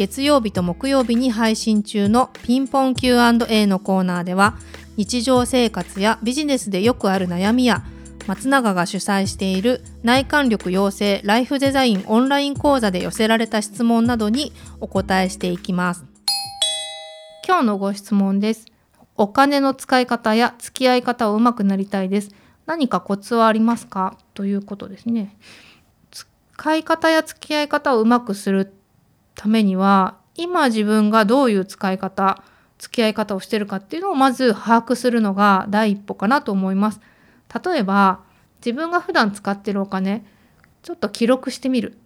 月曜日と木曜日に配信中のピンポン Q&A のコーナーでは日常生活やビジネスでよくある悩みや松永が主催している内観力養成ライフデザインオンライン講座で寄せられた質問などにお答えしていきます。今日のご質問です。お金の使い方や付き合い方をうまくなりたいです。何かコツはありますか？ということですね。使い方や付き合い方をうまくするためには今自分がどういう使い方付き合い方をしてるかっていうのをまず把握するのが第一歩かなと思います。例えば自分が普段使ってるお金ちょっと記録してみる。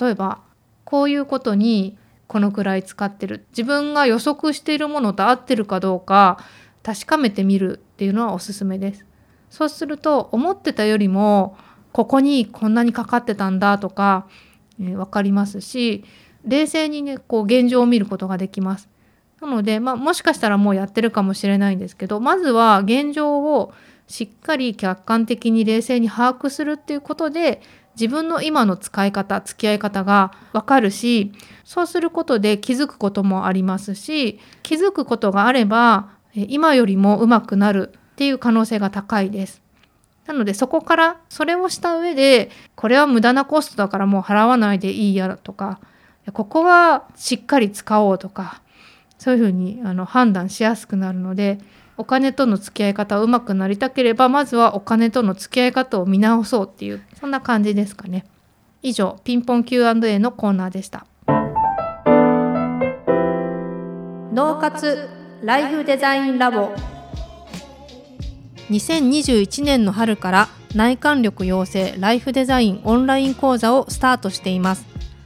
例えばこういうことにこのくらい使ってる自分が予測しているものと合ってるかどうか確かめてみるっていうのはおすすめです。そうすると思ってたよりもここにこんなにかかってたんだとか、えー、分かりますし冷静にねこう現状を見ることができます。なので、まあ、もしかしたらもうやってるかもしれないんですけどまずは現状をしっかり客観的に冷静に把握するっていうことで自分の今の使い方付き合い方がわかるしそうすることで気づくこともありますし気づくことがあれば今よりもうまくなるっていう可能性が高いです。なのでそこからそれをした上でこれは無駄なコストだからもう払わないでいいやとかここはしっかり使おうとかそういうふうにあの判断しやすくなるのでお金との付き合い方をうまくなりたければまずはお金との付き合い方を見直そうっていうそんな感じですかね。以上ピンポン Q&A のコーナーでした。脳活ライフデザインラボ2021年の春から内観力養成ライフデザインオンライン講座をスタートしています